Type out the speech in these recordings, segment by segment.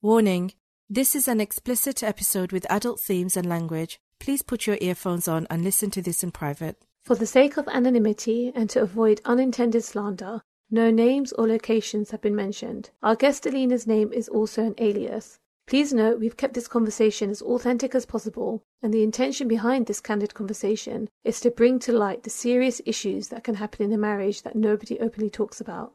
Warning this is an explicit episode with adult themes and language. Please put your earphones on and listen to this in private. For the sake of anonymity and to avoid unintended slander, no names or locations have been mentioned. Our guest Alina's name is also an alias. Please note we've kept this conversation as authentic as possible, and the intention behind this candid conversation is to bring to light the serious issues that can happen in a marriage that nobody openly talks about.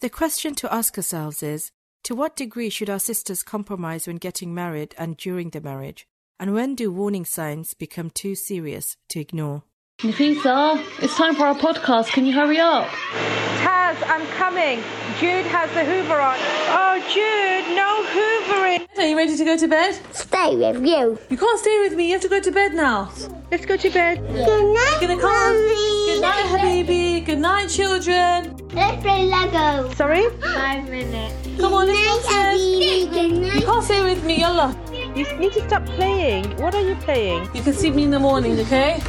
The question to ask ourselves is to what degree should our sisters compromise when getting married and during the marriage? And when do warning signs become too serious to ignore? Nafisa, it's time for our podcast. Can you hurry up? Taz, I'm coming. Jude has the Hoover on. Oh, Jude, no Hoovering. Are you ready to go to bed? Stay with you. You can't stay with me. You have to go to bed now. Let's go to bed. Good night, You're gonna come. Mummy. Good night, Habibi. Good night, children. Let's play Lego. Sorry? Five minutes. Come on, let's night, go upstairs. Habibi. You can't stay with me, Yalla. You need to stop playing. What are you playing? You can see me in the morning, okay?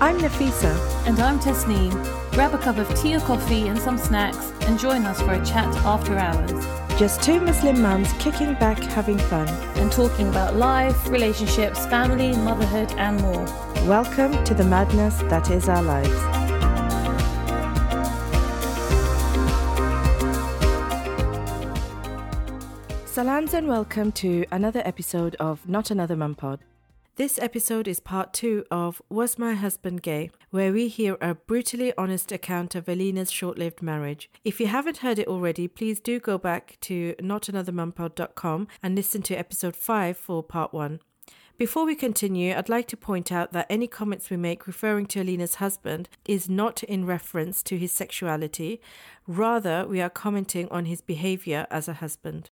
I'm Nafisa. And I'm Tasneem. Grab a cup of tea or coffee and some snacks and join us for a chat after hours Just two Muslim mums kicking back, having fun. and talking about life, relationships, family, motherhood, and more. Welcome to the madness that is our lives. Salams and welcome to another episode of Not Another Mum Pod. This episode is part two of Was My Husband Gay, where we hear a brutally honest account of Alina's short lived marriage. If you haven't heard it already, please do go back to notanothermumpod.com and listen to episode five for part one. Before we continue, I'd like to point out that any comments we make referring to Alina's husband is not in reference to his sexuality, rather, we are commenting on his behavior as a husband.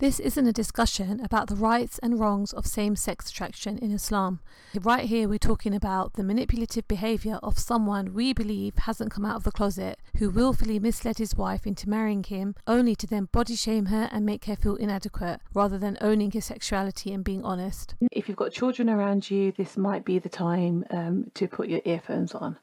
This isn't a discussion about the rights and wrongs of same sex attraction in Islam. Right here, we're talking about the manipulative behaviour of someone we believe hasn't come out of the closet, who willfully misled his wife into marrying him, only to then body shame her and make her feel inadequate, rather than owning his sexuality and being honest. If you've got children around you, this might be the time um, to put your earphones on.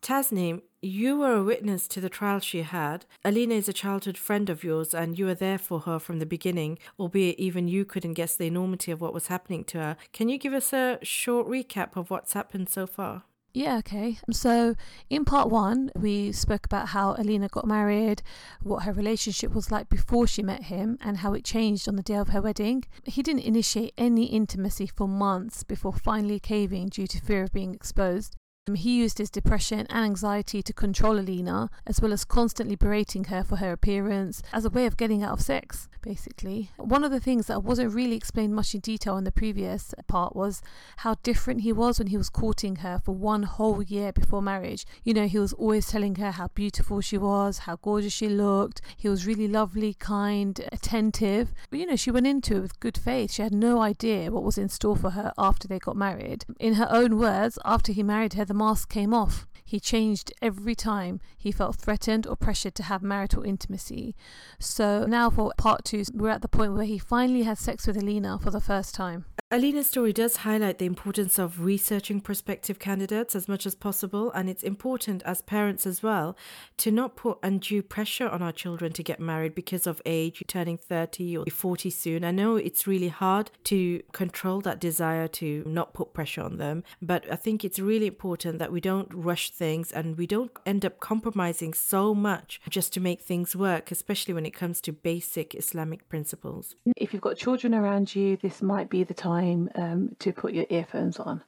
Tasneem, you were a witness to the trial she had. Alina is a childhood friend of yours, and you were there for her from the beginning, albeit even you couldn't guess the enormity of what was happening to her. Can you give us a short recap of what's happened so far? Yeah, okay. So, in part one, we spoke about how Alina got married, what her relationship was like before she met him, and how it changed on the day of her wedding. He didn't initiate any intimacy for months before finally caving due to fear of being exposed. Um, He used his depression and anxiety to control Alina, as well as constantly berating her for her appearance as a way of getting out of sex, basically. One of the things that wasn't really explained much in detail in the previous part was how different he was when he was courting her for one whole year before marriage. You know, he was always telling her how beautiful she was, how gorgeous she looked. He was really lovely, kind, attentive. But, you know, she went into it with good faith. She had no idea what was in store for her after they got married. In her own words, after he married her, the mask came off. He changed every time he felt threatened or pressured to have marital intimacy. So now for part two, we're at the point where he finally had sex with Alina for the first time. Alina's story does highlight the importance of researching prospective candidates as much as possible, and it's important as parents as well to not put undue pressure on our children to get married because of age, turning 30 or 40 soon. I know it's really hard to control that desire to not put pressure on them, but I think it's really important that we don't rush things and we don't end up compromising so much just to make things work, especially when it comes to basic Islamic principles. If you've got children around you, this might be the time um, to put your earphones on.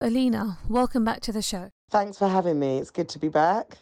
Alina, welcome back to the show. Thanks for having me. It's good to be back.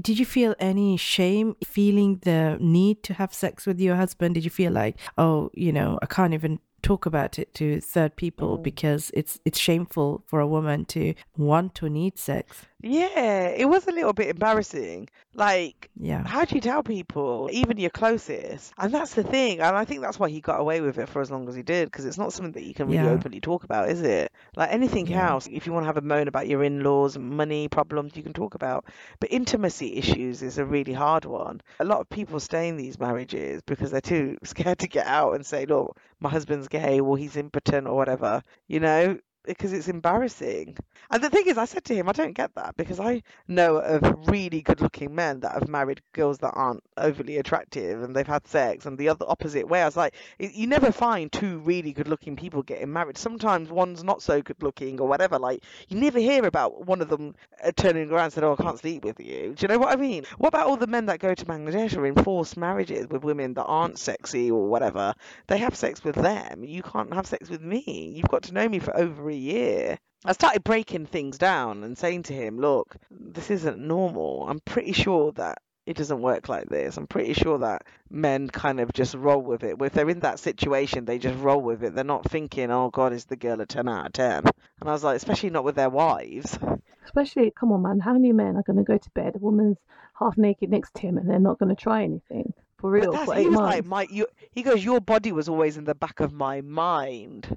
Did you feel any shame feeling the need to have sex with your husband? Did you feel like, oh, you know, I can't even talk about it to third people because it's it's shameful for a woman to want or need sex? Yeah, it was a little bit embarrassing. Like, Yeah. how do you tell people, even your closest? And that's the thing. And I think that's why he got away with it for as long as he did, because it's not something that you can really Yeah. openly talk about, is it? Like anything Yeah. else, if you want to have a moan about your in laws, money problems, you can talk about. But intimacy issues is a really hard one. A lot of people stay in these marriages because they're too scared to get out and say, look, my husband's gay or he's impotent or whatever, you know? Because it's embarrassing. And the thing is, I said to him, I don't get that because I know of really good looking men that have married girls that aren't overly attractive and they've had sex, and the other opposite way. I was like, you never find two really good looking people getting married. Sometimes one's not so good looking or whatever. Like, you never hear about one of them uh, turning around and saying, Oh, I can't sleep with you. Do you know what I mean? What about all the men that go to Bangladesh or in forced marriages with women that aren't sexy or whatever? They have sex with them. You can't have sex with me. You've got to know me for over a year. I started breaking things down and saying to him, look, this isn't normal. I'm pretty sure that it doesn't work like this. I'm pretty sure that men kind of just roll with it. If they're in that situation, they just roll with it. They're not thinking, oh, God, is the girl a 10 out of 10? And I was like, especially not with their wives. Especially, come on, man, how many men are going to go to bed? A woman's half naked next to him and they're not going to try anything? For real, for he was months. like, my, you, he goes, your body was always in the back of my mind.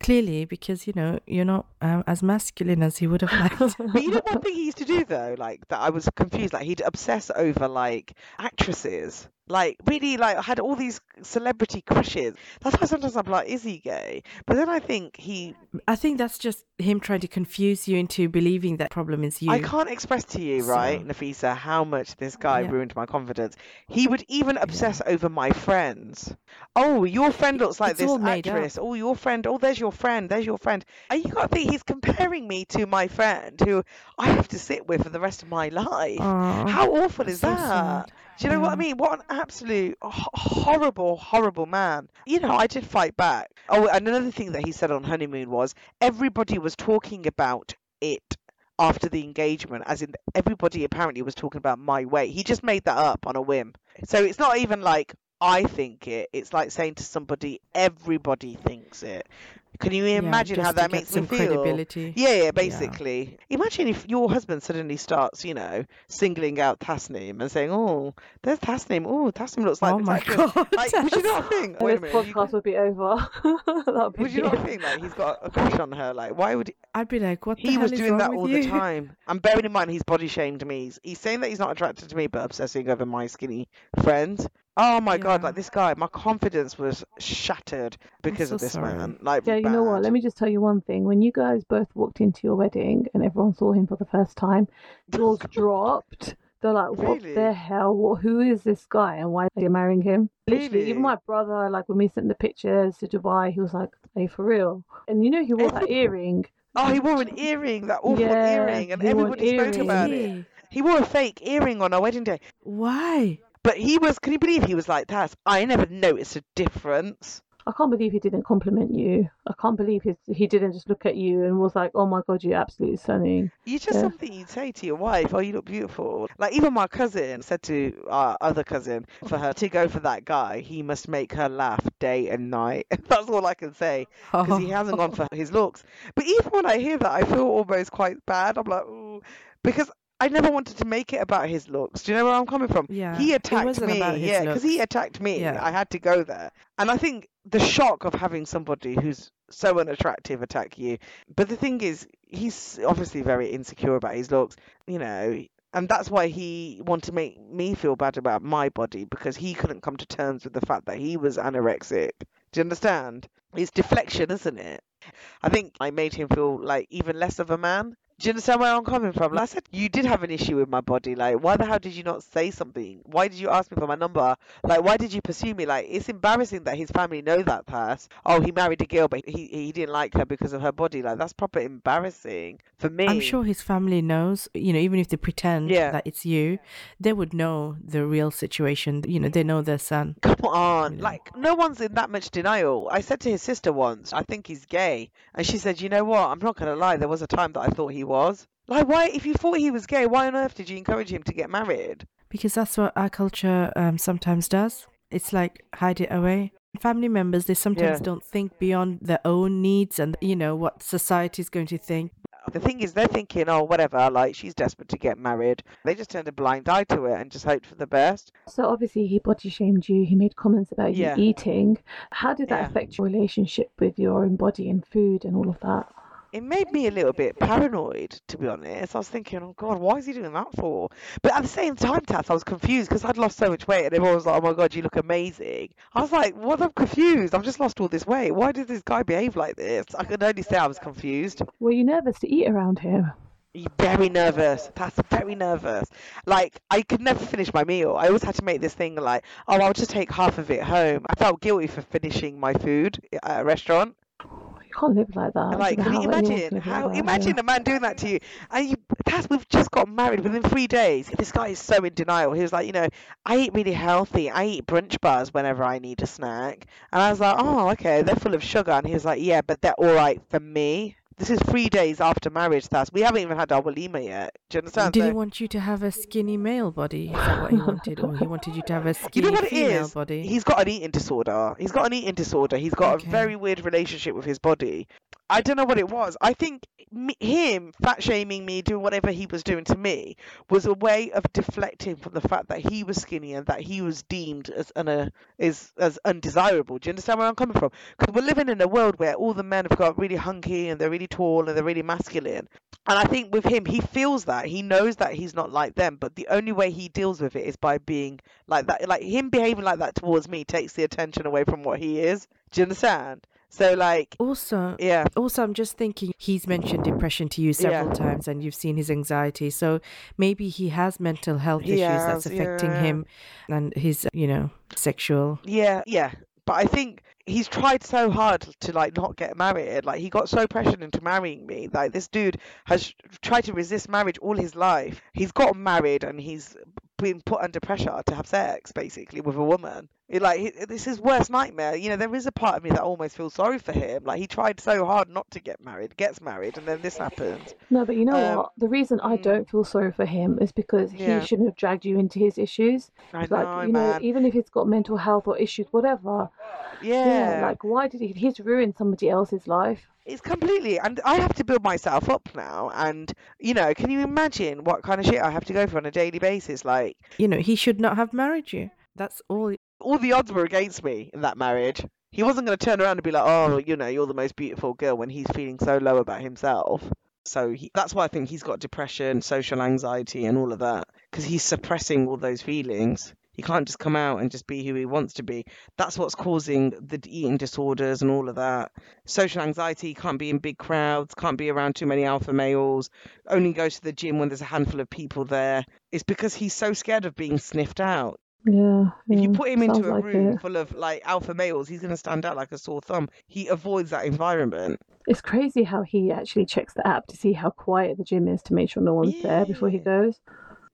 Clearly, because you know you're not um, as masculine as he would have liked. But you know one thing he used to do though, like that I was confused. Like he'd obsess over like actresses, like really like had all these celebrity crushes. That's why sometimes I'm like, is he gay? But then I think he, I think that's just him trying to confuse you into believing that problem is you. I can't express to you, right, Nafisa, how much this guy Yeah. ruined my confidence. He would even obsess over my friends. Oh, your friend looks like It's this made up. actress. Oh, your friend. Oh, there's your friend. There's your friend. And you got to think he's comparing me to my friend who I have to sit with for the rest of my life. Aw, How awful is so that? sad. Do you know what I mm. mean? What an absolute horrible, horrible man. You know, I did fight back. Oh, and another thing that he said on honeymoon was everybody was talking about it after the engagement, as in everybody apparently was talking about my weight. He just made that up on a whim. So it's not even like I think it. It's like saying to somebody, everybody thinks it. Can you Yeah, imagine how that makes some me feel? credibility. Yeah, yeah, basically. Imagine if your husband suddenly starts, you know, singling out Tasneem and saying, "Oh, there's Tasneem. Oh, Tasneem looks like Oh this my actress." God, Like, would you not think? And Wait a this you- podcast would be over. That'd be would you it. not think that he's got a crush on her? Like, why would he? I'd be like, what the He hell was is doing wrong that all you? the time. And bearing in mind, he's body shamed me. He's, he's saying that he's not attracted to me, but obsessing over my skinny friends. Oh my god! Like this guy, my confidence was shattered because so of this sorry. man. Like, Yeah, you know what? Let me just tell you one thing. When you guys both walked into your wedding and everyone saw him for the first time, jaws dropped. They're like, what Really? the hell? What, who is this guy and why are you marrying him? Literally, Really? even my brother, like when we sent the pictures to Dubai, he was like, hey, for real. And you know, he wore that earring. Oh, he wore an earring, that awful Yeah, earring, and wore an everybody spoke earring. about it. He wore a fake earring on our wedding day. Why? But he was, can you believe he was like that? I never noticed a difference. I can't believe he didn't compliment you. I can't believe his, he didn't just look at you and was like, oh my God, you're absolutely stunning. You just Yeah. something you'd say to your wife, oh, you look beautiful. Like, even my cousin said to our other cousin, for her to go for that guy, he must make her laugh day and night. That's all I can say. Because he hasn't gone for his looks. But even when I hear that, I feel almost quite bad. I'm like, ooh. Because I never wanted to make it about his looks. Do you know where I'm coming from? Yeah, He attacked me. yeah, because he attacked me. Yeah. I had to go there. And I think the shock of having somebody who's so unattractive attack you. But the thing is, he's obviously very insecure about his looks, you know. And that's why he wanted to make me feel bad about my body because he couldn't come to terms with the fact that he was anorexic. Do you understand? It's deflection, isn't it? I think I made him feel like even less of a man. Do you understand where I'm coming from? Like I said, you did have an issue with my body. Like, why the hell did you not say something? Why did you ask me for my number? Like, why did you pursue me? Like, it's embarrassing that his family know that past. Oh, he married a girl, but he he didn't like her because of her body. Like, that's proper embarrassing for me. I'm sure his family knows, you know, even if they pretend Yeah. that it's you, they would know the real situation. You know, they know their son. Come on, Yeah. like no one's in that much denial. I said to his sister once, I think he's gay, and she said, "You know what? I'm not gonna lie. There was a time that I thought he was. Like, why? If you thought he was gay, why on earth did you encourage him to get married? Because that's what our culture um, sometimes does. It's like hide it away. Family members, they sometimes Yeah. don't think beyond their own needs and, you know, what society is going to think. The thing is, they're thinking, oh, whatever. Like, she's desperate to get married. They just turned a blind eye to it and just hoped for the best. So obviously he body shamed you. He made comments about you Yeah. eating. How did that Yeah. affect your relationship with your own body and food and all of that? It made me a little bit paranoid, to be honest. I was thinking, oh God, why is he doing that for? But at the same time, Tass, I was confused because I'd lost so much weight and everyone was like, oh my God, you look amazing. I was like, what? I'm confused. I've just lost all this weight. Why did this guy behave like this? I can only say I was confused. Were you nervous to eat around him? Very nervous. That's very nervous. Like I could never finish my meal. I always had to make this thing like, oh, I'll just take half of it home. I felt guilty for finishing my food at a restaurant. You can't live like that. Like, can you know how anyone imagine? How that, imagine yeah. a man doing that to you? And you, Taz, we've just got married within three days. This guy is so in denial. He was like, you know, I eat really healthy. I eat brunch bars whenever I need a snack. And I was like, oh, okay, they're full of sugar. And he was like, yeah, but they're all right for me. This is three days after marriage, Taz. We haven't even had our walima yet. Do you understand? Did he want you to have a skinny male body? Is that what he wanted? Or he wanted you to have a You skinny know what it female is? body? He's got an eating disorder. He's got an eating disorder. He's got Okay. a very weird relationship with his body. I don't know what it was. I think me, him fat shaming me, doing whatever he was doing to me, was a way of deflecting from the fact that he was skinny and that he was deemed as uh, is as undesirable. Do you understand where I'm coming from? Because we're living in a world where all the men have got really hunky and they're really tall and they're really masculine. And I think with him, he feels that he knows that he's not like them, but the only way he deals with it is by being like that. Like him behaving like that towards me takes the attention away from what he is. Do you understand? So like, Also, yeah, also, I'm just thinking he's mentioned depression to you several Yeah. times, and you've seen his anxiety. So maybe he has mental health He issues that's affecting yeah. him, and his, you know, sexual. yeah, yeah. But I think he's tried so hard to like not get married. Like he got so pressured into marrying me. Like this dude has tried to resist marriage all his life. He's gotten married and he's been put under pressure to have sex basically with a woman. It, like he- this is his worst nightmare. You know, there is a part of me that almost feels sorry for him. Like he tried so hard not to get married, gets married, and then this happens. No, but you know Um, what? The reason I mm. don't feel sorry for him is because Yeah. he shouldn't have dragged you into his issues. I Like, know, you know, man. even if he's got mental health or issues, whatever. yeah. like why did he? He's ruined somebody else's life. It's completely, and I have to build myself up now. And you know, can you imagine what kind of shit I have to go through on a daily basis? Like, You know, he should not have married you. That's all. All the odds were against me in that marriage. He wasn't going to turn around and be like, "Oh, you know, you're the most beautiful girl," when he's feeling so low about himself. So he, that's why I think he's got depression, social anxiety, and all of that because he's suppressing all those feelings. He can't just come out and just be who he wants to be. That's what's causing the eating disorders and all of that. Social anxiety, can't be in big crowds, can't be around too many alpha males, only goes to the gym when there's a handful of people there. It's because he's so scared of being sniffed out. Yeah. If you put him into a like room it. full of like alpha males, he's going to stand out like a sore thumb. He avoids that environment. It's crazy how he actually checks the app to see how quiet the gym is to make sure no one's there before he goes.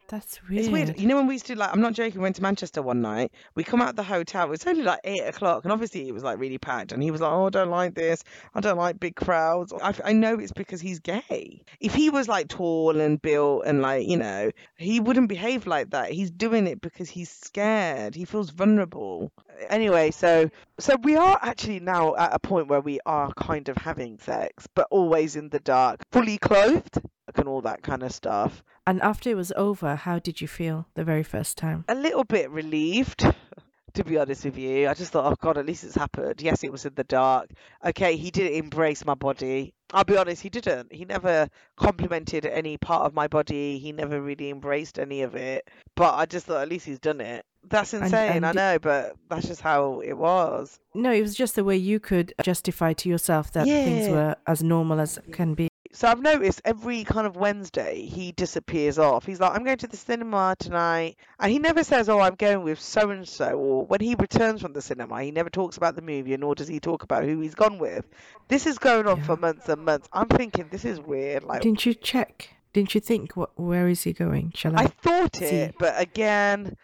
That's weird. It's weird. You know, when we used to like, I'm not joking, we went to Manchester one night. We come out of the hotel, it was only like eight o'clock, and obviously it was like really packed. And he was like, Oh, I don't like this. I don't like big crowds. I, I know it's because he's gay. If he was like tall and built and like, you know, he wouldn't behave like that. He's doing it because he's scared. He feels vulnerable. Anyway, so so we are actually now at a point where we are kind of having sex, but always in the dark, fully clothed, and all that kind of stuff. And after it was over, how did you feel the very first time? a little bit relieved to be honest with you. I just thought oh god at least it's happened. Yes it was in the dark. Okay he didn't embrace my body. I'll be honest he didn't. He never complimented any part of my body. He never really embraced any of it. But i just thought at least he's done it. That's insane and i di- know but that's just how it was. No, it was just the way you could justify to yourself that things were as normal as can be. So I've noticed every kind of Wednesday he disappears off. He's like, I'm going to the cinema tonight. And he never says, Oh, I'm going with so and so. Or when he returns from the cinema, he never talks about the movie, nor does he talk about who he's gone with. This is going on for months and months. I'm thinking, this is weird. Like, Didn't you check? Didn't you think, what, where is he going? Shall I? I thought see. it, but again,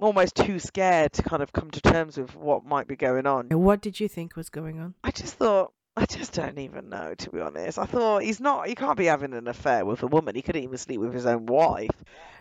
almost too scared to kind of come to terms with what might be going on. What did you think was going on? I just thought, I just don't even know, to be honest. I thought he's not, he can't be having an affair with a woman. He couldn't even sleep with his own wife.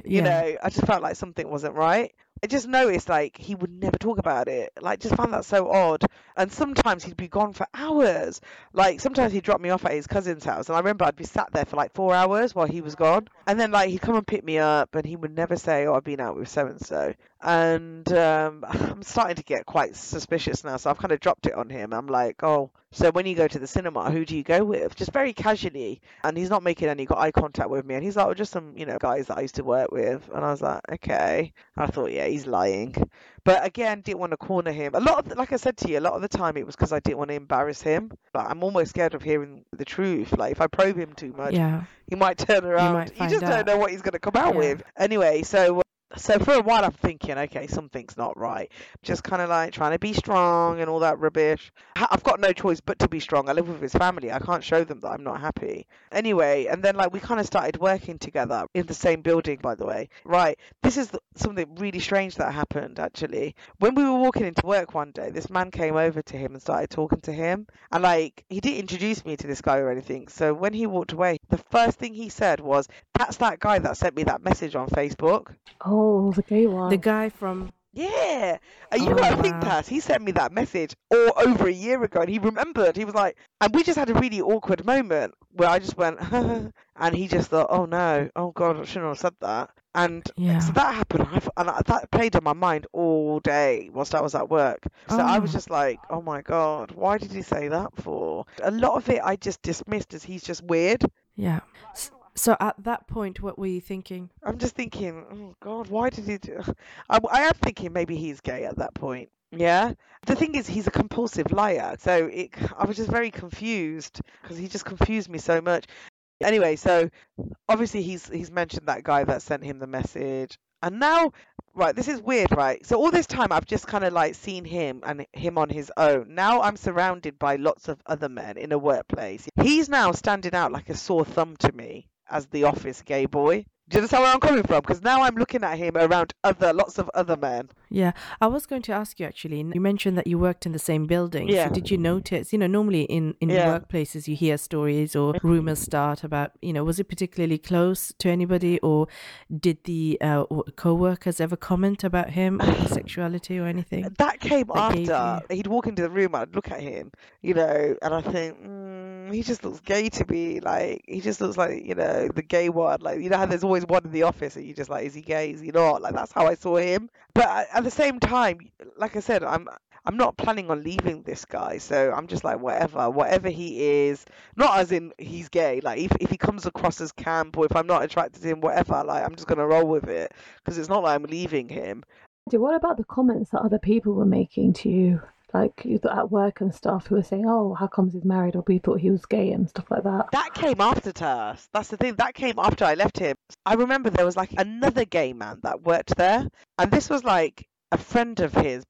You Yeah. know, I just felt like something wasn't right. I just noticed like he would never talk about it. Like, just found that so odd. And sometimes he'd be gone for hours. Like, sometimes he'd drop me off at his cousin's house, and I remember I'd be sat there for like four hours while he was gone. And then like he'd come and pick me up, and he would never say, "Oh, I've been out with so and so." And um, I'm starting to get quite suspicious now. So I've kind of dropped it on him. I'm like, oh, so when you go to the cinema, who do you go with? Just very casually, and he's not making any eye contact with me, and he's like, oh, just some you know guys that I used to work with, and I was like, okay. I thought, yeah, he's lying. But again, didn't want to corner him. A lot of, like I said to you, a lot of the time it was because I didn't want to embarrass him. Like I'm almost scared of hearing the truth. Like if I probe him too much, Yeah. he might turn around. might You, just out. don't know what he's going to come out Yeah. with. Anyway, so so for a while I'm thinking, okay, something's not right. Just kind of like trying to be strong and all that rubbish. I've got no choice but to be strong. I live with his family. I can't show them that I'm not happy. Anyway, and then like we kind of started working together in the same building, by the way. Right. This is something really strange that happened actually. When we were walking into work one day, this man came over to him and started talking to him. And like he didn't introduce me to this guy or anything. So when he walked away, the first thing he said was, "That's that guy that sent me that message on Facebook." Oh, Oh, the gay one. The guy from Yeah, and you Oh, gotta think wow. that he sent me that message all over a year ago, and he remembered. He was like, and we just had a really awkward moment where I just went, and he just thought, oh no, oh god, I shouldn't have said that. And Yeah. so that happened, and, I, and I, that played on my mind all day whilst I was at work. So I was Oh. just like, oh my god, why did he say that for? A lot of it I just dismissed as he's just weird. yeah. So at that point, what were you thinking? I'm just thinking, oh God, why did he do? I, I am thinking maybe he's gay at that point. Yeah. The thing is, he's a compulsive liar. So it, I was just very confused because he just confused me so much. Anyway, so obviously he's he's mentioned that guy that sent him the message, and now, right, this is weird, right? So all this time I've just kind of like seen him and him on his own. Now I'm surrounded by lots of other men in a workplace. He's now standing out like a sore thumb to me as the office gay boy. Do you understand where I'm coming from? Because now I'm looking at him around other lots of other men. Yeah, I was going to ask you actually. You mentioned that you worked in the same building. Yeah. So did you notice? You know, normally in in Yeah. workplaces you hear stories or rumors start about. You know, was it particularly close to anybody, or did the uh, co-workers ever comment about him or his sexuality or anything? That came That after he'd walk into the room. I'd look at him, you know, and I think mm, he just looks gay to me. Like he just looks like you know the gay one. Like you know how there's always one in the office, and you just like, is he gay? Is he not? Like that's how I saw him. But at the same time, like I said, I'm. I'm not planning on leaving this guy, so I'm just like whatever, whatever he is. Not as in he's gay. Like if if he comes across as camp, or if I'm not attracted to him, whatever. Like I'm just gonna roll with it because it's not like I'm leaving him. What about the comments that other people were making to you? Like you thought at work and stuff, who were saying, "Oh, how comes he's married?" or we thought he was gay and stuff like that. That came after Tars. That's the thing. That came after I left him. I remember there was like another gay man that worked there, and this was like a friend of his.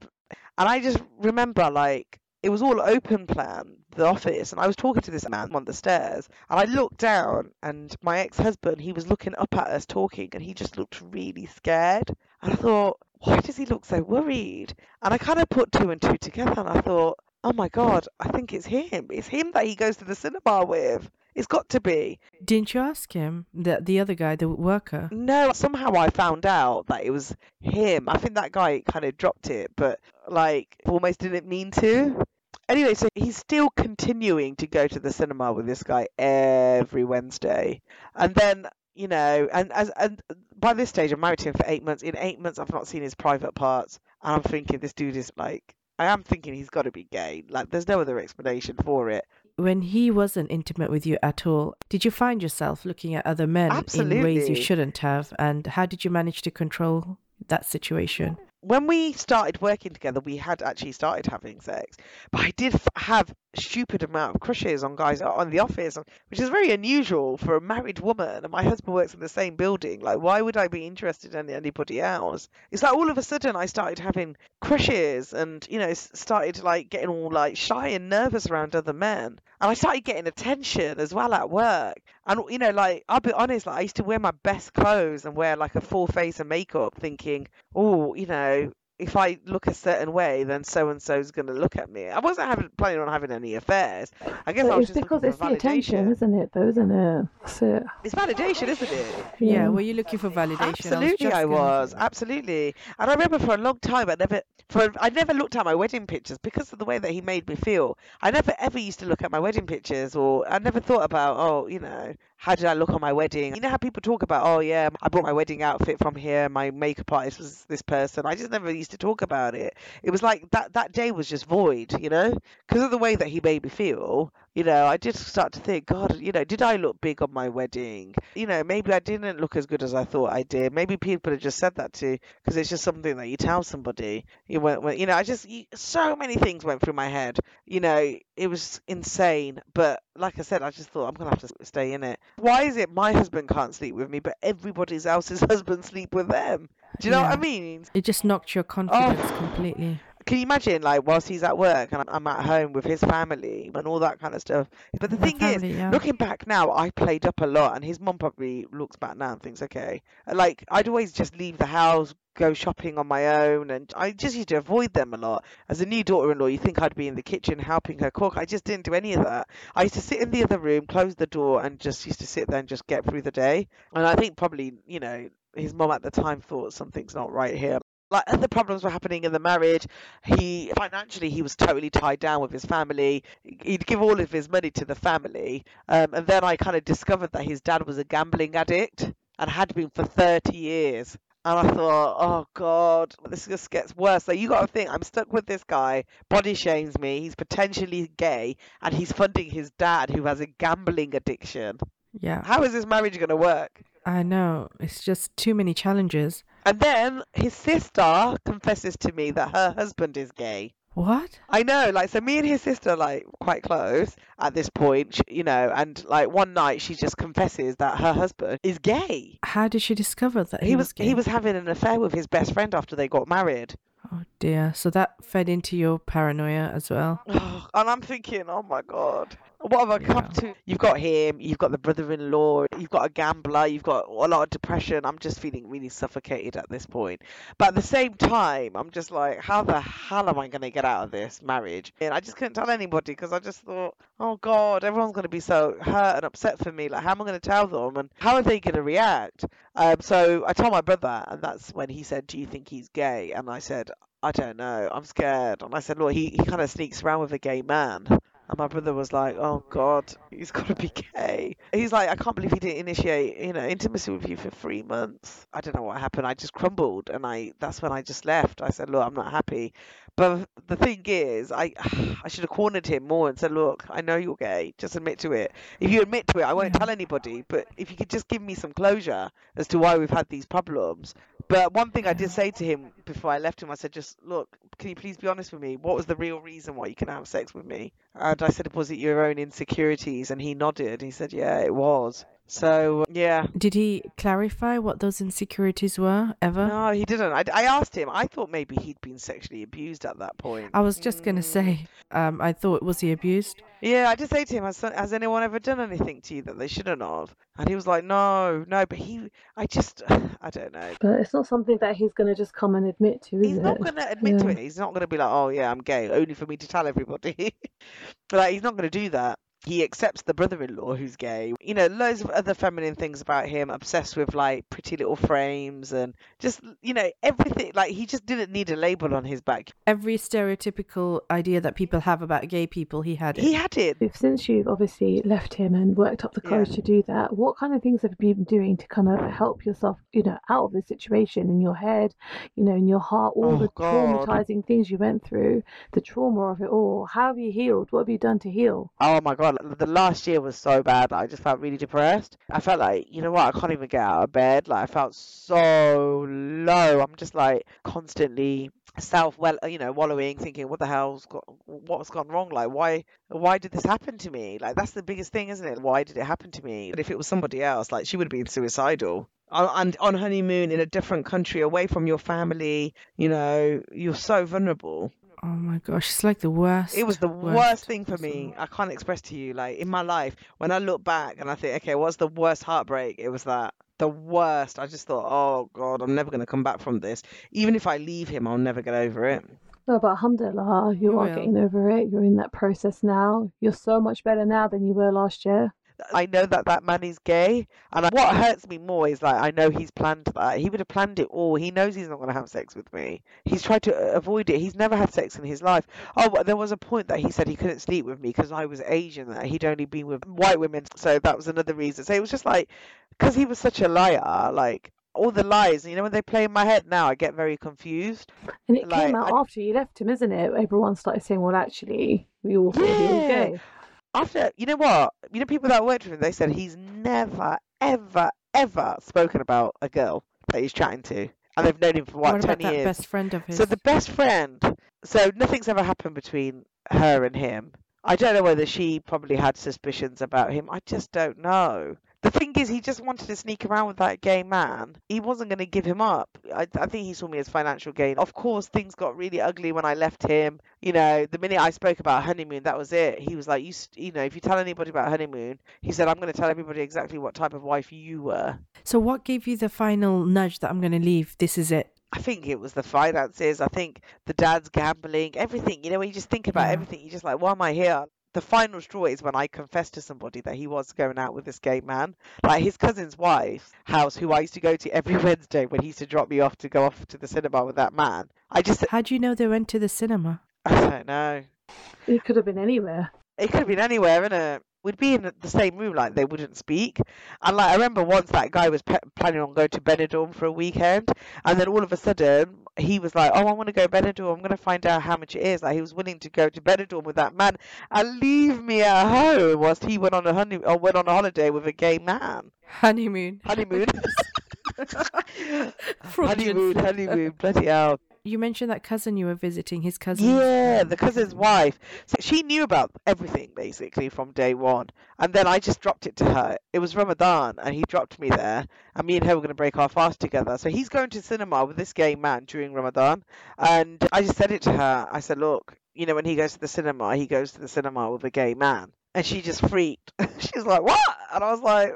And I just remember like it was all open plan, the office, and I was talking to this man on the stairs, and I looked down, and my ex-husband, he was looking up at us talking, and he just looked really scared. And I thought, why does he look so worried? And I kind of put two and two together, and I thought, oh my god, I think it's him. It's him that he goes to the cinema with. It's got to be. Didn't you ask him the the other guy, the worker? No, somehow I found out that it was him. I think that guy kind of dropped it, but like almost didn't mean to. Anyway, so he's still continuing to go to the cinema with this guy every Wednesday. And then, you know, and as and by this stage I'm married to him for 8 months. In 8 months I've not seen his private parts. And I'm thinking this dude is like I am thinking he's got to be gay. Like there's no other explanation for it. When he wasn't intimate with you at all, did you find yourself looking at other men in ways you shouldn't have? And how did you manage to control that situation? when we started working together, we had actually started having sex, but I did have stupid amount of crushes on guys on the office, which is very unusual for a married woman. And my husband works in the same building. Like, why would I be interested in anybody else? It's like all of a sudden I started having crushes, and you know, started like getting all like shy and nervous around other men, and I started getting attention as well at work. And you know, like I'll be honest, like I used to wear my best clothes and wear like a full face of makeup, thinking, oh, you know, if I look a certain way, then so and so's going to look at me. I wasn't having planning on having any affairs. I guess I was it's just because it's for the attention, isn't it? Though, isn't it? That's it. It's validation, isn't it? Yeah, were you looking for validation? Absolutely, I gonna was. Absolutely, and I remember for a long time, I never, for I never looked at my wedding pictures because of the way that he made me feel. I never ever used to look at my wedding pictures, or I never thought about, oh, you know, how did I look on my wedding? You know how people talk about, oh yeah, I brought my wedding outfit from here, my makeup artist was this person. I just never used to talk about it. It was like that that day was just void, you know, because of the way that he made me feel. You know, I did start to think, God, you know, did I look big on my wedding? You know, maybe I didn't look as good as I thought I did. Maybe people have just said that to because it's just something that you tell somebody. You went, you know, I just you, so many things went through my head. You know, it was insane. But like I said, I just thought I'm gonna have to stay in it. Why is it my husband can't sleep with me, but everybody else's husband sleep with them? Do you know what I mean? It just knocked your confidence oh. completely. Can you imagine, like, whilst he's at work and I'm at home with his family and all that kind of stuff? But the thing family, is, yeah. looking back now, I played up a lot, and his mum probably looks back now and thinks, okay. Like, I'd always just leave the house, go shopping on my own, and I just used to avoid them a lot. As a new daughter in law, you think I'd be in the kitchen helping her cook. I just didn't do any of that. I used to sit in the other room, close the door, and just used to sit there and just get through the day. And I think probably, you know, his mum at the time thought something's not right here like other problems were happening in the marriage. He financially he was totally tied down with his family. He'd give all of his money to the family, um, and then I kind of discovered that his dad was a gambling addict and had been for thirty years. And I thought, oh God, this just gets worse. So you got to think, I'm stuck with this guy. Body shames me. He's potentially gay, and he's funding his dad, who has a gambling addiction. Yeah, How is this marriage going to work? I know. It's just too many challenges. And then his sister confesses to me that her husband is gay. What? I know, like, so me and his sister are, like quite close at this point, you know, and like one night she just confesses that her husband is gay. How did she discover that he, He was gay? he was having an affair with his best friend after they got married. Oh dear. So that fed into your paranoia as well. and I'm thinking, oh my god, what have I come to? You've got him, you've got the brother-in-law, you've got a gambler, you've got a lot of depression. I'm just feeling really suffocated at this point. But at the same time, I'm just like, how the hell am I going to get out of this marriage? And I just couldn't tell anybody because I just thought, oh god, everyone's going to be so hurt and upset for me. Like, how am I going to tell them? And how are they going to react? Um, so I told my brother, and that's when he said, "Do you think he's gay?" And I said, "I don't know. I'm scared." And I said, "Look, he, he kind of sneaks around with a gay man." And my brother was like, "Oh God, he's got to be gay." He's like, "I can't believe he didn't initiate, you know, intimacy with you for three months." I don't know what happened. I just crumbled, and I that's when I just left. I said, "Look, I'm not happy." But the thing is, I I should have cornered him more and said, "Look, I know you're gay. Just admit to it. If you admit to it, I won't tell anybody. But if you could just give me some closure as to why we've had these problems." But one thing I did say to him before I left him, I said, "Just look, can you please be honest with me? What was the real reason why you can have sex with me?" And I said, "Was it your own insecurities?" And he nodded. He said, "Yeah, it was." So yeah. Did he clarify what those insecurities were ever? No, he didn't. I, I asked him. I thought maybe he'd been sexually abused at that point. I was just gonna say. Um, I thought was he abused? Yeah, I did say to him, has, has anyone ever done anything to you that they shouldn't have? And he was like, no, no. But he, I just, I don't know. But it's not something that he's going to just come and admit to, is He's it? not going to admit to it. He's not going to be like, oh yeah, I'm gay, only for me to tell everybody. but like, he's not going to do that. He accepts the brother-in-law who's gay. You know, loads of other feminine things about him. Obsessed with like pretty little frames and just, you know, everything. Like he just didn't need a label on his back. Every stereotypical idea that people have about gay people, he had it. He had it. If since you've obviously left him and worked up the courage to do that, what kind of things have you been doing to kind of help yourself, you know, out of this situation in your head, you know, in your heart, all Oh, the God. traumatizing things you went through, the trauma of it all? How have you healed? What have you done to heal? Oh my god, the last year was so bad. Like, I just felt really depressed. I felt like, you know what, I can't even get out of bed. Like I felt so low. I'm just like constantly self well you know wallowing thinking what the hell's got what's gone wrong like why why did this happen to me like that's the biggest thing isn't it why did it happen to me but if it was somebody else like she would have been suicidal and on honeymoon in a different country away from your family you know you're so vulnerable Oh my gosh, it's like the worst. it was the worst, thing for me. I can't express to you, like in my life, when I look back and I think, okay, what's the worst heartbreak? It was that. The worst. I just thought, oh God, I'm never going to come back from this. Even if I leave him, I'll never get over it. No, but alhamdulillah, you You are will. getting over it. You're in that process now. You're so much better now than you were last year. I know that that man is gay, and what hurts me more is like I know he's planned that. He would have planned it all. He knows he's not going to have sex with me. He's tried to uh, avoid it. He's never had sex in his life. Oh, but there was a point that he said he couldn't sleep with me because I was Asian. That he'd only been with white women, so that was another reason. So it was just like because he was such a liar, like. All the lies, you know, when they play in my head now, I get very confused. And it Like, came out I- after you left him, isn't it? Everyone started saying, well, actually, we all thought he was gay. After you know what? You know people that worked with him they said he's never ever ever spoken about a girl that he's chatting to and they've known him for what, what 10 about that years. best friend of his? so the best friend so nothing's ever happened between her and him. I don't know whether she probably had suspicions about him. I just don't know the thing is he just wanted to sneak around with that gay man he wasn't going to give him up I, I think he saw me as financial gain of course things got really ugly when i left him you know the minute i spoke about honeymoon that was it he was like you you know if you tell anybody about honeymoon he said i'm going to tell everybody exactly what type of wife you were so what gave you the final nudge that I'm going to leave? This is it. I think it was the finances. I think the dad's gambling, everything. You know, when you just think about Yeah. everything, you're just like, why am I here? The final straw is when I confessed to somebody that he was going out with this gay man. Like his cousin's wife's house, who I used to go to every Wednesday when he used to drop me off to go off to the cinema with that man. I just, How do you know they went to the cinema? I don't know. It could have been anywhere. It could have been anywhere, innit? We'd be in the same room, like they wouldn't speak. And like I remember once that guy was pe- planning on going to Benidorm for a weekend, and then all of a sudden he was like, "Oh, I want to go Benidorm. I'm going to find out how much it is." Like he was willing to go to Benidorm with that man and leave me at home whilst he went on a honey or went on a holiday with a gay man. Honeymoon. Honeymoon. Honeymoon, honeymoon, bloody hell. You mentioned that cousin you were visiting, his cousin. Yeah, the cousin's wife. So she knew about everything basically from day one. And then I just dropped it to her. It was Ramadan and he dropped me there and me and her were going to break our fast together. So he's going to cinema with this gay man during Ramadan. And I just said it to her. I said, look, you know, when he goes to the cinema, he goes to the cinema with a gay man. And she just freaked. She's like, what? And I was like.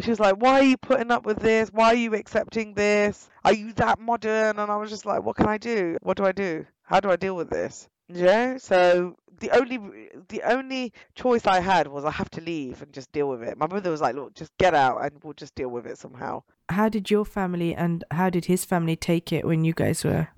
And she was like, why are you putting up with this? Why are you accepting this? Are you that modern? And I was just like, what can I do? What do I do? How do I deal with this? Yeah. So the only the only choice I had was I have to leave and just deal with it. My brother was like, look, just get out and we'll just deal with it somehow. How did your family and how did his family take it when you guys were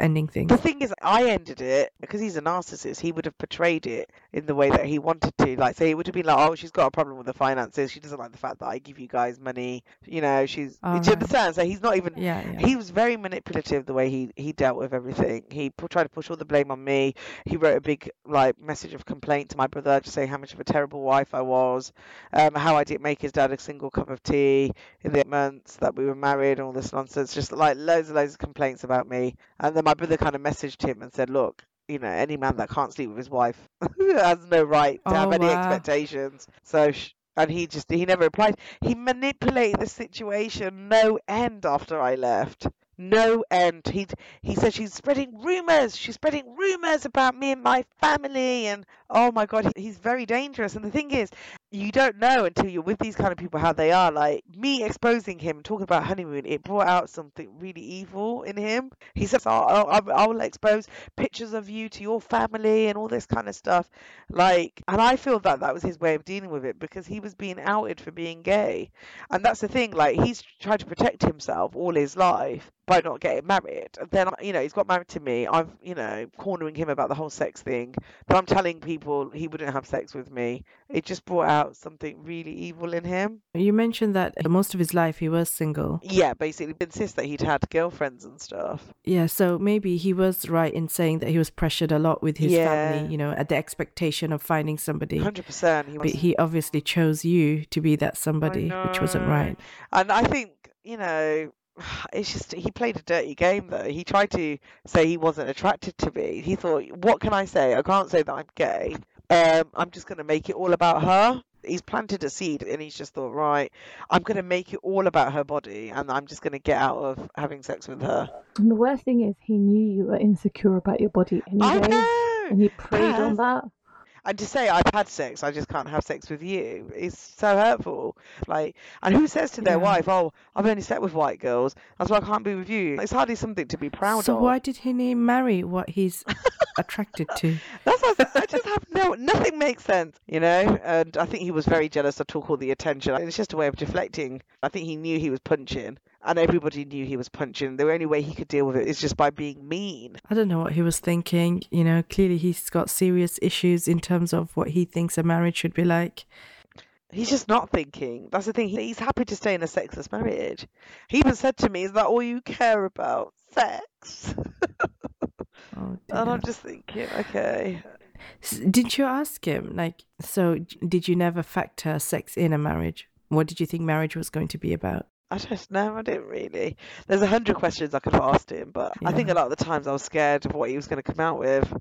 ending things? The thing is, I ended it because he's a narcissist. He would have portrayed it in the way that he wanted to. Like, say, it would have been like, oh, she's got a problem with the finances. She doesn't like the fact that I give you guys money. You know, she's. Oh, do you understand? So he's not even. Yeah, yeah. He was very manipulative the way he, he dealt with everything. He pu- tried to push all the blame on me. He wrote a big like message of complaint to my brother, just saying how much of a terrible wife I was, um, how I didn't make his dad a single cup of tea in the months that we were married, and all this nonsense. Just like loads and loads of complaints about me. And then my brother kind of messaged him and said, look. You know, any man that can't sleep with his wife has no right to have Oh, any wow. expectations. So, sh- and he just he never replied. He manipulated the situation no end after I left. No end. He he said she's spreading rumors. She's spreading rumors about me and my family, and oh my god, he's very dangerous. And the thing is, you don't know until you're with these kind of people how they are. Like me exposing him, talking about honeymoon, it brought out something really evil in him. He says, "I'll, I'll, I will expose pictures of you to your family and all this kind of stuff." Like, and I feel that that was his way of dealing with it because he was being outed for being gay, and that's the thing. Like, he's tried to protect himself all his life by not getting married. And then, you know, he's got married to me. I've, you know, cornering him about the whole sex thing. But I'm telling people he wouldn't have sex with me. It just brought out something really evil in him. You mentioned that most of his life he was single. Yeah, basically insists that he'd had girlfriends and stuff. Yeah, so maybe he was right in saying that he was pressured a lot with his Yeah. family, you know, at the expectation of finding somebody. Hundred percent. He But he obviously chose you to be that somebody, which wasn't right. And I think, you know, it's just he played a dirty game though. He tried to say he wasn't attracted to me. He thought, what can I say? I can't say that I'm gay. Um, I'm just going to make it all about her. He's planted a seed and he's just thought, right, I'm going to make it all about her body and I'm just going to get out of having sex with her. And the worst thing is, he knew you were insecure about your body I know. and he preyed on that. And to say I've had sex, I just can't have sex with you is so hurtful. Like, and who says to their Yeah. wife, "Oh, I've only slept with white girls, that's why I can't be with you." It's hardly something to be proud so of. So why did he marry what he's attracted to? That's what I, said. I just have no, nothing makes sense, you know. And I think he was very jealous. I took all the attention. It's just a way of deflecting. I think he knew he was punching, and everybody knew he was punching. The only way he could deal with it is just by being mean. I don't know what he was thinking. You know, clearly he's got serious issues in terms of what he thinks a marriage should be like. He's just not thinking. That's the thing. He's happy to stay in a sexless marriage. He even said to me, "Is that all you care about? Sex?" Oh, and. I'm just thinking, okay. Did you ask him, like, so did you never factor sex in a marriage? What did you think marriage was going to be about? I just no, I didn't really. There's a hundred questions I could have asked him, but I think a lot of the times I was scared of what he was going to come out with.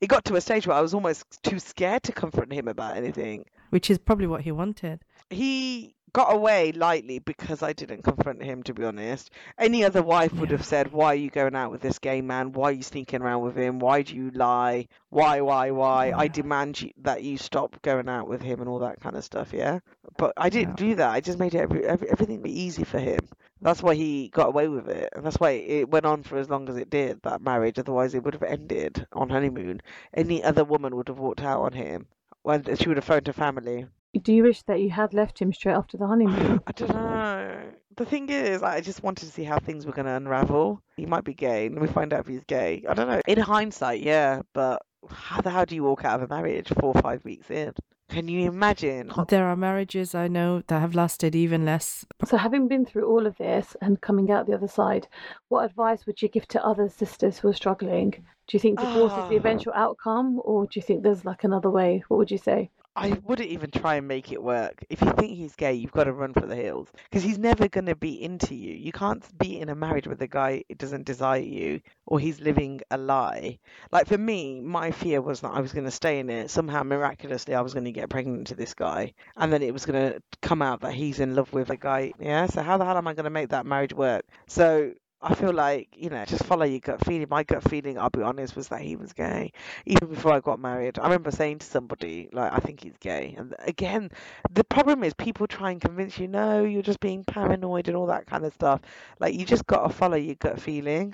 It got to a stage where I was almost too scared to confront him about anything. Which is probably what he wanted. He got away lightly because I didn't confront him, to be honest. Any other wife would Yeah. have said, Why are you going out with this gay man? Why are you sneaking around with him? Why do you lie? Why, why, why? I demand you, that you stop going out with him and all that kind of stuff, yeah? But I didn't Yeah. do that. I just made every, every, everything easy for him. That's why he got away with it. And that's why it went on for as long as it did, that marriage. Otherwise, it would have ended on honeymoon. Any other woman would have walked out on him. When she would have phoned her family. Do you wish that you had left him straight after the honeymoon? I don't know. The thing is, I just wanted to see how things were going to unravel. He might be gay, and we find out if he's gay. I don't know. In hindsight, yeah, but how the hell do you walk out of a marriage four or five weeks in? Can you imagine? There are marriages I know that have lasted even less. So, having been through all of this and coming out the other side, what advice would you give to other sisters who are struggling? Do you think divorce is the Ah. eventual outcome, or do you think there's like another way? What would you say? I wouldn't even try and make it work. If you think he's gay, you've got to run for the hills because he's never going to be into you. You can't be in a marriage with a guy who doesn't desire you or he's living a lie. Like for me, my fear was that I was going to stay in it. Somehow, miraculously, I was going to get pregnant to this guy and then it was going to come out that he's in love with a guy. Yeah. So, how the hell am I going to make that marriage work? So, I feel like, you know, just follow your gut feeling. My gut feeling, I'll be honest, was that he was gay. Even before I got married. I remember saying to somebody, like, I think he's gay. And again, the problem is people try and convince you, no, you're just being paranoid and all that kind of stuff. Like, you just got to follow your gut feeling.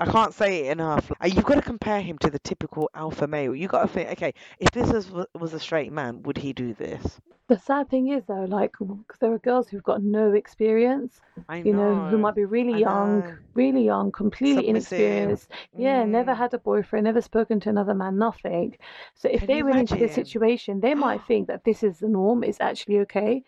I can't say it enough. You've got to compare him to the typical alpha male. You've got to think, okay, if this was, was a straight man, would he do this? The sad thing is, though, like, 'cause there are girls who've got no experience, I you know, who might be really I young, know. really young, completely Submissive. inexperienced. Yeah, never Mm. had a boyfriend, never spoken to another man, nothing. So if Can they were went into this situation, they might think that this is the norm, it's actually okay.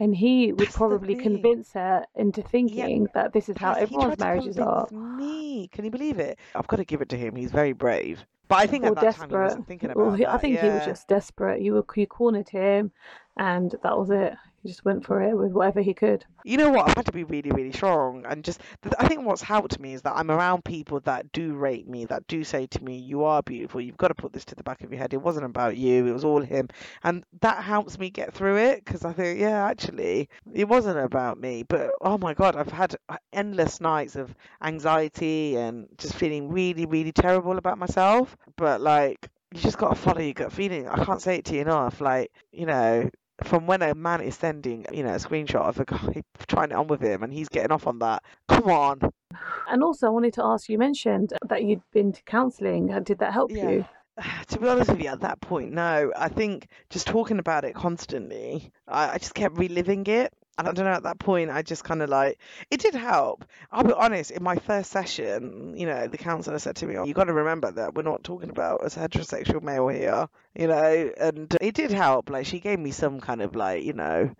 And he would That's probably convince her into thinking that this is how Plus, everyone's marriages are. Me, can you believe it? I've got to give it to him. He's very brave. But I think Or at that time he desperate. wasn't thinking about he- I think he was just desperate. You were you cornered him, and that was it. He just went for it with whatever he could. You know what? I've had to be really, really strong, and just I think what's helped me is that I'm around people that do rate me, that do say to me, "You are beautiful. You've got to put this to the back of your head. It wasn't about you. It was all him," and that helps me get through it because I think, yeah, actually, it wasn't about me. But oh my god, I've had uh, endless nights of anxiety and just feeling really, really terrible about myself. But like, you just got to follow your gut feeling. I can't say it to you enough. Like, you know, from when a man is sending, you know, a screenshot of a guy trying it on with him and he's getting off on that. Come on. And also, I wanted to ask. You mentioned that you'd been to counselling. Did that help Yeah. you? To be honest with you, at that point, no. I think just talking about it constantly, I, I just kept reliving it. And I don't know, at that point, I just kind of like, it did help. I'll be honest, in my first session, you know, the counsellor said to me, oh, you got to remember that we're not talking about as a heterosexual male here, you know, and it did help. Like, she gave me some kind of like, you know,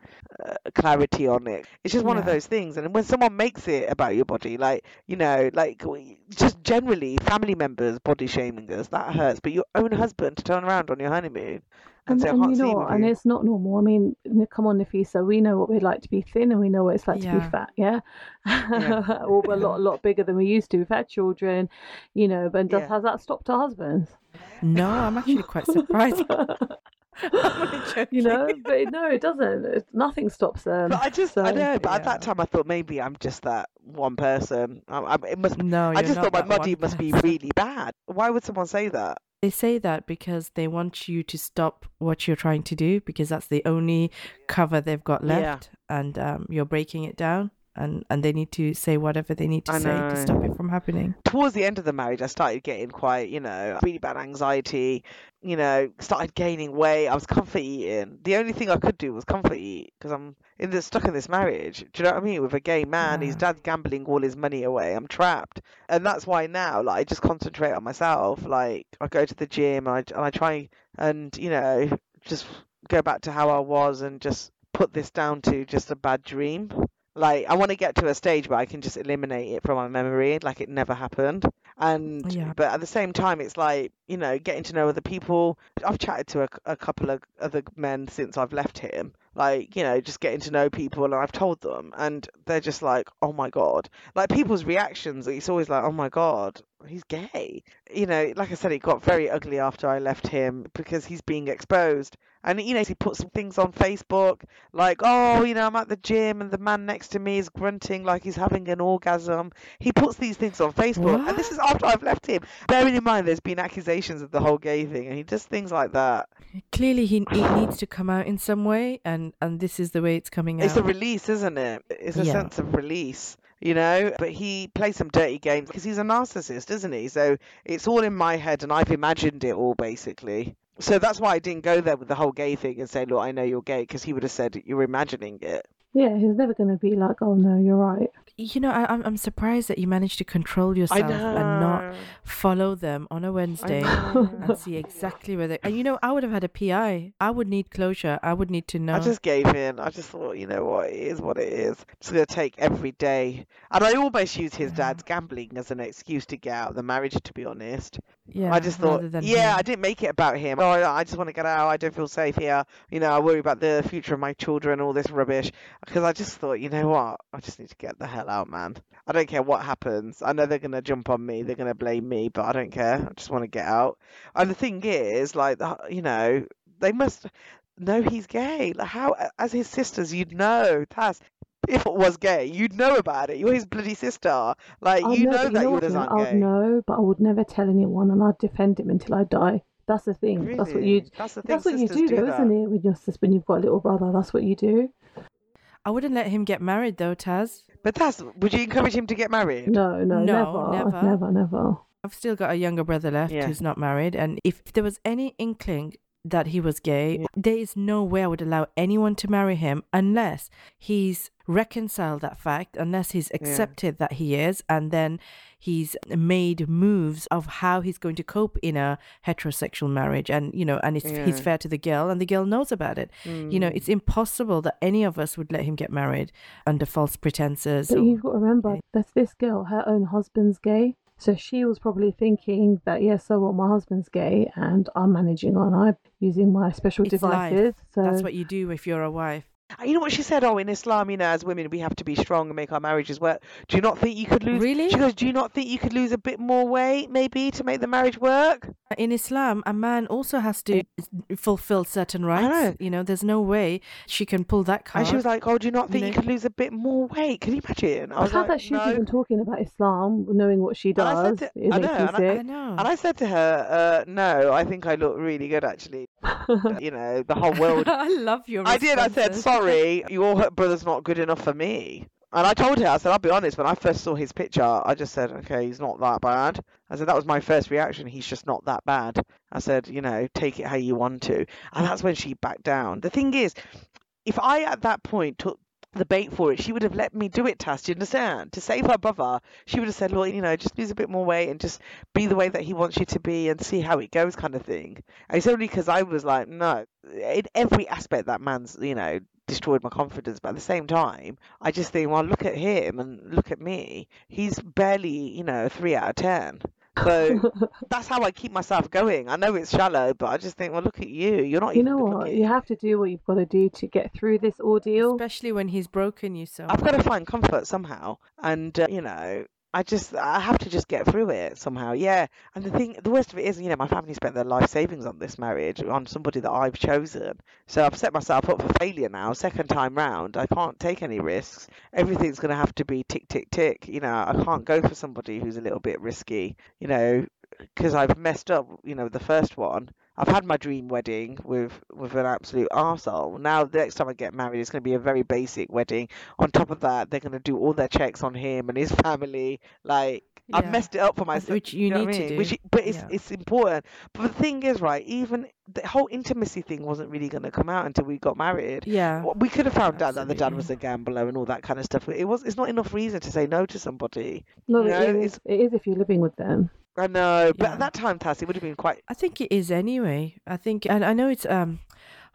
uh, clarity on it. It's just one of those things. And when someone makes it about your body, like, you know, like just generally family members body shaming us, that hurts. But your own husband to turn around on your honeymoon and, And, and you know? And it's not normal. I mean, come on, Nafisa. We know what we'd like to be thin, and we know what it's like to be fat. Yeah, Yeah. or we're a lot, a lot bigger than we used to. We've had children, you know. But does Yeah. has that stopped our husbands? No, I'm actually quite surprised. I'm only joking. you know, but no, it doesn't. It, nothing stops them. But I just, I So- know, but at that time I thought maybe I'm just that one person. I, I, it must. No, I just thought my body must be really bad. Why would someone say that? They say that because they want you to stop what you're trying to do because that's the only cover they've got Yeah. left, and um, you're breaking it down, and and they need to say whatever they need to I say to stop it from happening. towards the end of the marriage, I started getting quite, you know, really bad anxiety. You know, started gaining weight. I was comfort eating. The only thing I could do was comfort eat because I'm in this stuck in this marriage. Do you know what I mean? With a gay man, his Yeah. dad's gambling all his money away. I'm trapped, and that's why now, like, I just concentrate on myself. Like, I go to the gym and I and I try and you know just go back to how I was and just put this down to just a bad dream. Like I want to get to a stage where I can just eliminate it from my memory, like it never happened. And oh, Yeah. but at the same time, it's like you know, getting to know other people. I've chatted to a, a couple of other men since I've left him. Like you know, just getting to know people, and I've told them, and they're just like, "Oh my god!" Like people's reactions, it's always like, "Oh my god, he's gay." You know, like I said, it got very ugly after I left him because he's being exposed. And you know, he puts some things on Facebook like, oh, you know, I'm at the gym and the man next to me is grunting like he's having an orgasm. He puts these things on Facebook, and this is after I've left him. Bearing in mind, there's been accusations of the whole gay thing, and he does things like that. Clearly, he, he needs to come out in some way, and and this is the way it's coming out. It's a release, isn't it? It's a Yeah. sense of release. You know, but he plays some dirty games because he's a narcissist, isn't he? So it's all in my head, and I've imagined it all basically. So that's why I didn't go there with the whole gay thing and say, "Look, I know you're gay," because he would have said you're imagining it. Yeah, he's never going to be like, oh no, you're right. you know, I, I'm I'm surprised that you managed to control yourself and not follow them on a Wednesday know. and see exactly where they. And you know, I would have had a PI. I would need closure. I would need to know. I just gave in. I just thought, you know what, it is what it is. Just gonna take every day. And I almost used his dad's gambling as an excuse to get out of the marriage. To be honest, yeah, I just thought, yeah, him. I didn't make it about him. Oh, I I just want to get out. I don't feel safe here. You know, I worry about the future of my children, all this rubbish. Because I just thought, you know what, I just need to get the hell out, man. I don't care what happens. I know they're gonna jump on me. They're gonna blame me, but I don't care. I just want to get out. And the thing is, like, the- you know, they must know he's gay. Like, how, as his sisters, you'd know. Taz, if it was gay, you'd know about it. You're his bloody sister. Like, oh, I'd you know, know that you know yours what, Tina? aren't I'd gay. know, but I would never tell anyone, and I'd defend him until I die. That's the thing. That's what you. Really? That's the thing. That's what you sisters do, though, that. isn't it? With your sister, when you've got a little brother, that's what you do. I wouldn't let him get married though, Taz. But that's. Would you encourage him to get married? No, no, No, never, never. never, never. I've still got a younger brother left Yeah. who's not married, and if there was any inkling that he was gay, Yeah. there is no way I would allow anyone to marry him unless he's reconciled that fact, unless he's accepted that he is, and then he's made moves of how he's going to cope in a heterosexual marriage, and you know, and it's he's fair to the girl, and the girl knows about it. You know, Mm. it's impossible that any of us would let him get married under false pretenses. But or- you've got to remember, that's this girl, her own husband's gay. So she was probably thinking that, yes, so what, my husband's gay and I'm managing on, I'm using my special It's life. devices. So That's what you do if you're a wife. You know what she said? Oh, in Islam, you know, as women, we have to be strong and make our marriages work. Do you not think you could lose? Really? She goes, Do you not think you could lose a bit more weight, maybe, to make the marriage work? In Islam, a man also has to fulfill certain rights. know. You know, there's no way she can pull that card. And she was like, Oh, do you not think you could lose a bit more weight? Can you imagine? I was how like, that she's no. even talking about Islam, knowing what she And I does, said to- I know, and I- I know. And I said to her, uh, No, I think I look really good, actually. you know, the whole world I love your. I did. I said, responses. Sorry, your brother's not good enough for me. And I told her, I said, I'll be honest, when I first saw his picture, I just said, okay, he's not that bad. I said, that was my first reaction. He's just not that bad. I said, you know, take it how you want to. And that's when she backed down. The thing is, if I at that point took the bait for it, she would have let me do it, Taz. Do you understand? To save her brother, she would have said, look, you know, just lose a bit more weight and just be the way that he wants you to be and see how it goes, kind of thing. And it's only because I was like, no, in every aspect that man's, you know, destroyed my confidence. But at the same time, I just think, well, look at him and look at me. He's barely, you know, three out of ten. So that's how I keep myself going. I know it's shallow, but I just think, well, look at you. You're not you even know what? looking. You have to do what you've got to do to get through this ordeal. especially when he's broken you so. I've got to find comfort somehow, and uh, you know, I just I have to just get through it somehow. Yeah, and the thing, the worst of it is, you know, my family spent their life savings on this marriage on somebody that I've chosen. So I've set myself up for failure now. Second time round, I can't take any risks. Everything's going to have to be tick tick tick. You know, I can't go for somebody who's a little bit risky. You know, because I've messed up, you know, the first one. I've had my dream wedding with with an absolute arsehole. Now the next time I get married, it's going to be a very basic wedding. On top of that, they're going to do all their checks on him and his family. Like I've messed it up for myself, Which you know need I to do. Which, but it's Yeah. it's important. But the thing is, right? Even the whole intimacy thing wasn't really going to come out until we got married. Yeah. We could have found out that the dad was a gambler and all that kind of stuff. It was. It's not enough reason to say no to somebody. No, You know, it it, is, it is if you're living with them. I know, but at that time, Taz, it would have been quite. I think it is anyway. I think, and I know it's um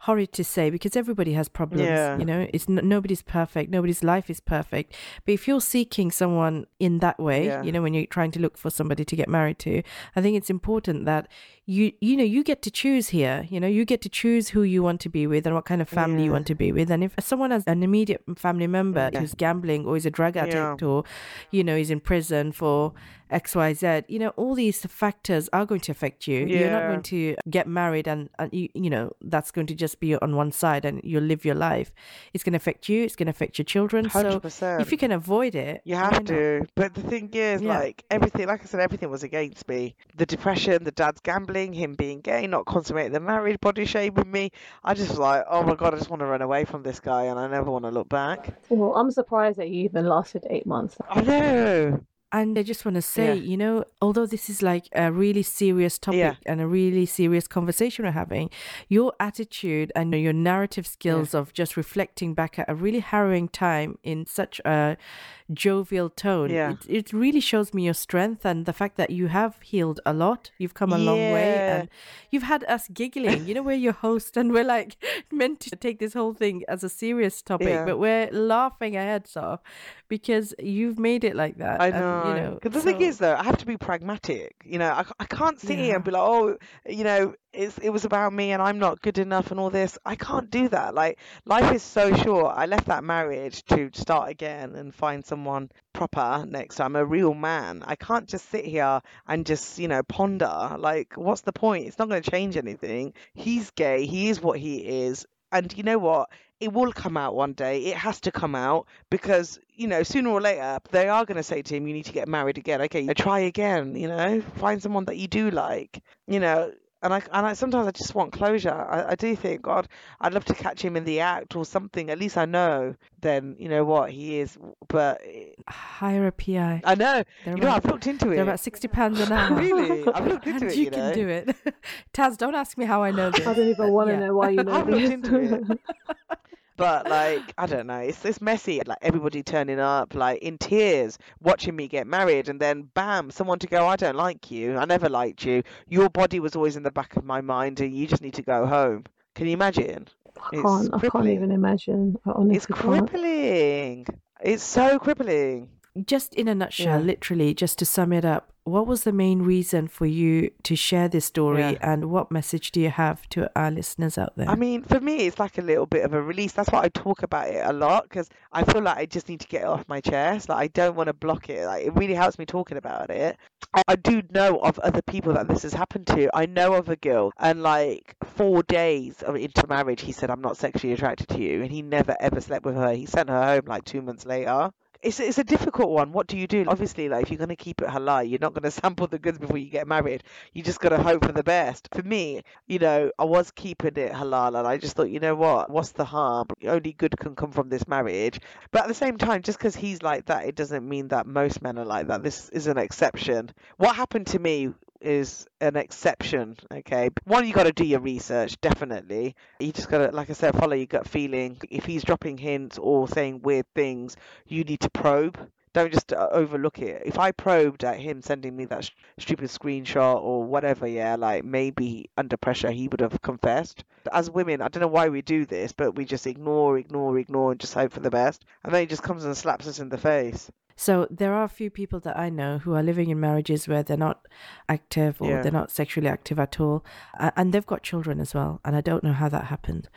horrid to say because everybody has problems. Yeah. You know, it's n- nobody's perfect. Nobody's life is perfect. But if you're seeking someone in that way, Yeah. you know, when you're trying to look for somebody to get married to, I think it's important that you you know you get to choose here. You know, you get to choose who you want to be with and what kind of family you want to be with. And if someone has an immediate family member Yeah. who's gambling or is a drug Yeah. addict or you know is in prison for X Y Z, you know, all these factors are going to affect you. You're not going to get married and, and you, you know that's going to just be on one side and you'll live your life. It's going to affect you. It's going to affect your children. Hundred So if you can avoid it, You have to. But the thing is, Yeah. like everything, like I said, everything was against me. The depression, the dad's gambling, him being gay, not consummating the marriage, body shaming me. I just was like, oh my god, I just want to run away from this guy, and I never want to look back. Well, I'm surprised that you even lasted eight months. I know. And I just want to say, Yeah. you know, although this is like a really serious topic Yeah. and a really serious conversation we're having, your attitude and your narrative skills of just reflecting back at a really harrowing time in such a jovial tone, Yeah. it, it really shows me your strength and the fact that you have healed a lot. You've come a long way and you've had us giggling. You know, we're your host and we're like meant to take this whole thing as a serious topic, Yeah. but we're laughing our heads off because you've made it like that. I know. You know, 'Cause the thing is, though, I have to be pragmatic. You know, I, I can't sit here and be like, oh, you know, it's, it was about me and I'm not good enough and all this. I can't do that. Like, life is so short. I left that marriage to start again and find someone proper next time, a real man. I can't just sit here and just, you know, ponder. Like, what's the point? It's not going to change anything. He's gay. He is what he is. And you know what? It will come out one day. It has to come out because, you know, sooner or later, they are going to say to him, you need to get married again. Okay, try again, you know, find someone that you do like, you know. And I, and I sometimes I just want closure. I, I do think, God, I'd love to catch him in the act or something. At least I know then, you know what, he is. But hire a PI. I know, They're you know, about- I've looked into it. They're about sixty pounds an hour. Really? I've looked into and it, you you can know. do it. Taz, don't ask me how I know this. I don't even want to Yeah. know why you know I've looked this. into it. But like, I don't know, it's it's messy. Like everybody turning up, like in tears, watching me get married, and then bam, someone to go, I don't like you. I never liked you. Your body was always in the back of my mind, and you just need to go home. Can you imagine? I can't. I can't even imagine. I honestly It's can't. crippling. It's so crippling. Just in a nutshell, Yeah. literally, just to sum it up, what was the main reason for you to share this story, Yeah. and what message do you have to our listeners out there? I mean, for me, it's like a little bit of a release. That's why I talk about it a lot because I feel like I just need to get it off my chest. Like I don't want to block it. Like it really helps me talking about it. I- do know of other people that this has happened to. I know of a girl, and like four days of into marriage, he said, "I'm not sexually attracted to you," and he never ever slept with her. He sent her home like two months later. It's, it's a difficult one. What do you do? Obviously, like if you're going to keep it halal, you're not going to sample the goods before you get married. You just got to hope for the best. For me, you know, I was keeping it halal, and I just thought, you know what? What's the harm? Only good can come from this marriage. But at the same time, just because he's like that, it doesn't mean that most men are like that. This is an exception. What happened to me is an exception. Okay, one, you got to do your research. Definitely, you just got to, like I said, follow your gut feeling. If he's dropping hints or saying weird things, you need to probe. Don't just uh, overlook it. If I probed at him sending me that sh- stupid screenshot or whatever, yeah, like maybe under pressure he would have confessed. As women, I don't know why we do this, but we just ignore, ignore, ignore, and just hope for the best. And then he just comes and slaps us in the face. So there are a few people that I know who are living in marriages where they're not active or Yeah. they're not sexually active at all, and they've got children as well. And I don't know how that happened,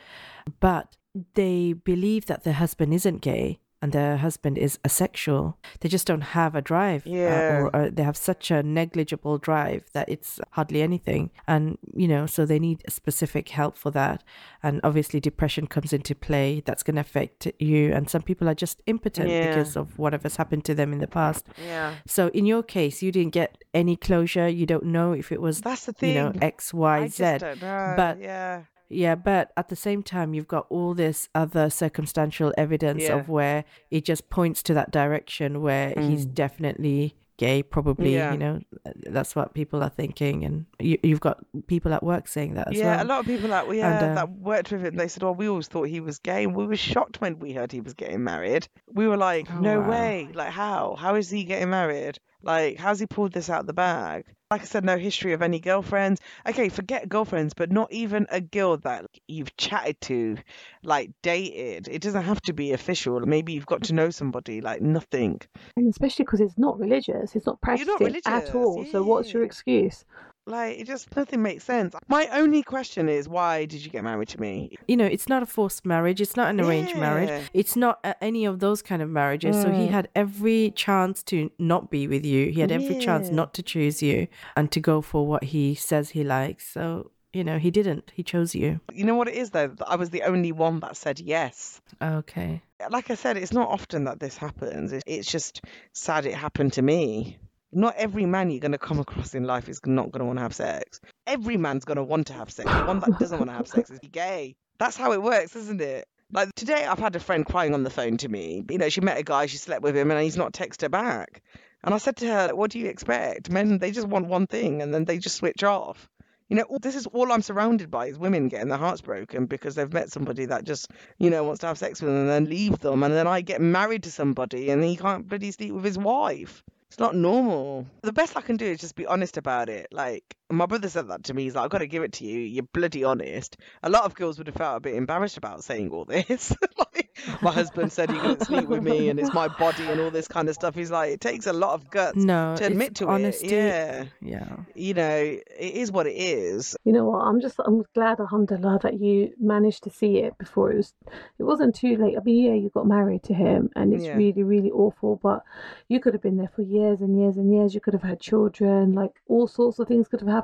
but they believe that their husband isn't gay, and their husband is asexual. They just don't have a drive, uh, Yeah. or uh, they have such a negligible drive that it's hardly anything. And you know, so they need specific help for that. And obviously, depression comes into play. That's going to affect you. And some people are just impotent Yeah. because of whatever's happened to them in the past. Yeah. So in your case, you didn't get any closure. You don't know if it was That's the thing. you know. X, Y, I Z. just don't know. But yeah. Yeah, but at the same time, you've got all this other circumstantial evidence Yeah. of where it just points to that direction where he's definitely gay. Probably, Mm. Yeah. you know, that's what people are thinking, and you, you've got people at work saying that as well. yeah, well. a lot of people that yeah uh, that worked with him, they said, "Oh, we always thought he was gay." And we were shocked when we heard he was getting married. We were like, Oh, "No wow. way! Like, how? How is he getting married? Like, how's he pulled this out of the bag?" Like I said, no history of any girlfriends. Okay, forget girlfriends, but not even a girl that you've chatted to, like dated. It doesn't have to be official. Maybe you've got to know somebody. Like nothing. And especially because it's not religious, it's not You're not practicing at religious, all. So what's your excuse? Like it just nothing makes sense. My only question is, why did you get married to me? you know, it's not a forced marriage. It's not an arranged marriage. It's not uh, any of those kind of marriages. So he Mm. had every chance to not be with you. He had every chance not to choose you and to go for what he says he likes. So, you know, he didn't. He chose you. You know what it is though? I was the only one that said yes. Okay. Like I said, it's not often that this happens. It's just sad it happened to me. Not every man you're going to come across in life is not going to want to have sex. Every man's going to want to have sex. The one that doesn't want to have sex is gay. That's how it works, isn't it? Like today, I've had a friend crying on the phone to me. You know, she met a guy, she slept with him, and he's not texted her back. And I said to her, "What do you expect? Men, they just want one thing, and then they just switch off." You know, this is all I'm surrounded by is women getting their hearts broken because they've met somebody that just, you know, wants to have sex with them and then leave them. And then I get married to somebody and he can't bloody sleep with his wife. It's not normal. The best I can do is just be honest about it. Like, my brother said that to me. He's like, I've got to give it to you. You're bloody honest. A lot of girls would have felt a bit embarrassed about saying all this. like, my husband said he couldn't sleep with me and it's my body and all this kind of stuff. He's like, it takes a lot of guts No, to admit to honesty. it. Yeah. Yeah. You know, it is what it is. You know what? I'm just I'm glad, Alhamdulillah, that you managed to see it before it was. It wasn't too late. I mean, yeah, you got married to him, and it's Yeah. really, really awful. But you could have been there for years and years and years. You could have had children. Like all sorts of things could have happened.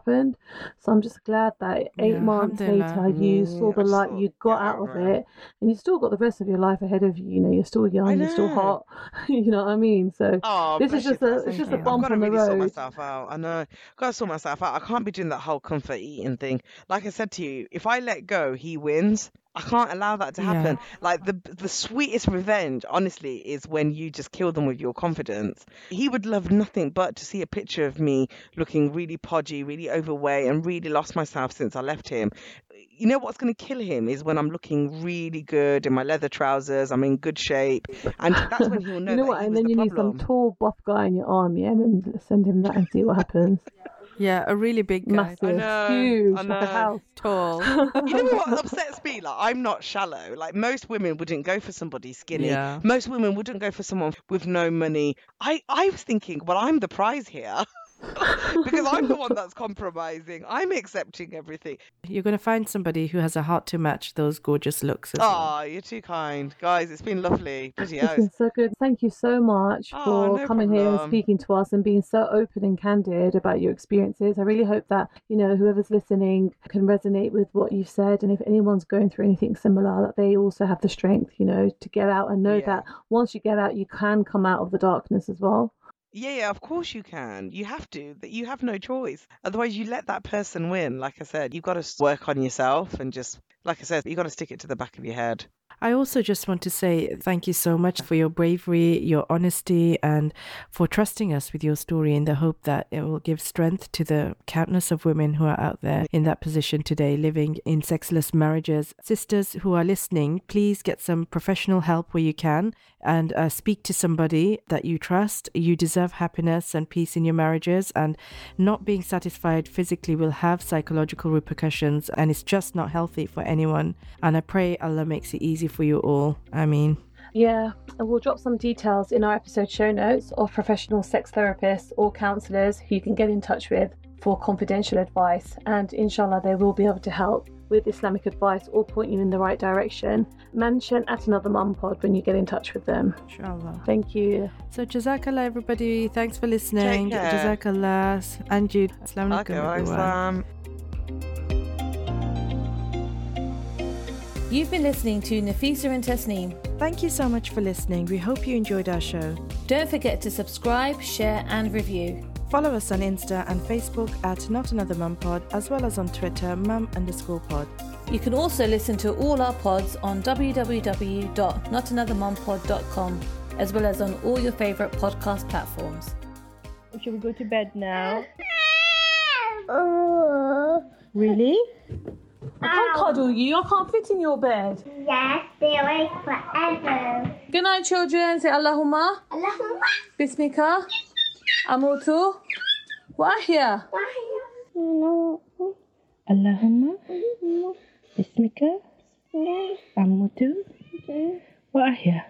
So I'm just glad that eight Yeah, months later you Mm, saw the light. You got yeah, out of right. it, and you still got the rest of your life ahead of you. You know, you're still young. You're still hot. you know what I mean? So Oh, this is you, just a it's just you. a I've bump I've got to on the really sort road. myself out. I know. Got to sort myself out. I can't be doing that whole comfort eating thing. Like I said to you, if I let go, he wins. I can't allow that to Yeah. happen. Like the the sweetest revenge, honestly, is when you just kill them with your confidence. He would love nothing but to see a picture of me looking really podgy, really overweight, and really lost myself since I left him. You know what's going to kill him is when I'm looking really good in my leather trousers. I'm in good shape, and that's when he'll know. you know that what? he And then the you need some tall, buff guy in your army, and then send him that and see what happens. Yeah, a really big guy. Massive, know, huge, I like a know. house. Tall. You know what upsets me? Like I'm not shallow. Like most women wouldn't go for somebody skinny. Yeah. Most women wouldn't go for someone with no money. I I was thinking, well, I'm the prize here. because I'm the one that's compromising. I'm accepting everything. You're going to find somebody who has a heart to match those gorgeous looks as well. Oh, you're too kind. Guys, it's been lovely. Bloody It's hell. been so good. Thank you so much Oh, for no coming here and speaking to us and being so open and candid about your experiences. I really hope that, you know, whoever's listening can resonate with what you've said. And if anyone's going through anything similar, that they also have the strength, you know, to get out and know Yeah. that once you get out, you can come out of the darkness as well. Yeah, yeah, of course you can. You have to. That you have no choice. Otherwise, you let that person win. Like I said, you've got to work on yourself and just, like I said, you've got to stick it to the back of your head. I also just want to say thank you so much for your bravery, your honesty, and for trusting us with your story in the hope that it will give strength to the countless of women who are out there in that position today, living in sexless marriages. Sisters who are listening, please get some professional help where you can and uh, speak to somebody that you trust. You deserve happiness and peace in your marriages, and not being satisfied physically will have psychological repercussions, and it's just not healthy for anyone. And I pray Allah makes it easy for you all. Ameen, Yeah, and we'll drop some details in our episode show notes of professional sex therapists or counselors who you can get in touch with for confidential advice. And inshallah, they will be able to help with Islamic advice or point you in the right direction, mention Not Another Mum Pod when you get in touch with them. Inshallah. Thank you. So Jazakallah everybody. Thanks for listening. care. Jazakallah. And Jude. Assalamu alaikum um, You've been listening to Nafisa and Tasneem. Thank you so much for listening. We hope you enjoyed our show. Don't forget to subscribe, share, and review. Follow us on Insta and Facebook at Not Another Mum Pod, as well as on Twitter, mum underscore pod. You can also listen to all our pods on www.notanothermumpod.com, as well as on all your favourite podcast platforms. Should we go to bed now? Oh. Really? I can't cuddle you. I can't fit in your bed. Yes, stay awake forever. Good night, children. Say Allahumma. Allahumma. Bismika. Amutu. Wahia. No. Allahumma. Bismika. Mm-hmm. Amutu. Wahia.